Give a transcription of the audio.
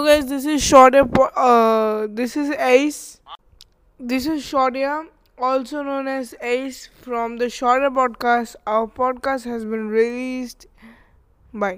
So guys, this is Shaurya. Uh, this is Ace. This is Shaurya, also known as Ace from the Shaurya podcast. Our podcast has been released. Bye.